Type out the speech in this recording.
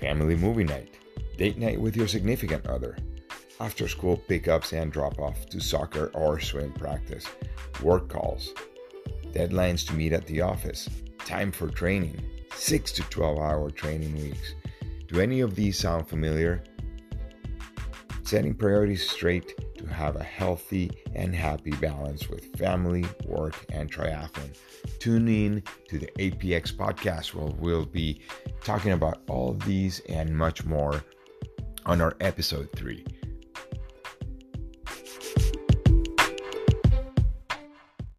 family movie night, date night with your significant other, after school pickups and drop off to soccer or swim practice, work calls, deadlines to meet at the office, time for training, 6 to 12 hour training weeks. Do any of these sound familiar? Setting priorities straight to have a healthy and happy balance with family, work, and triathlon. Tune in to the APX podcast where we'll be talking about all of these and much more on our episode 3.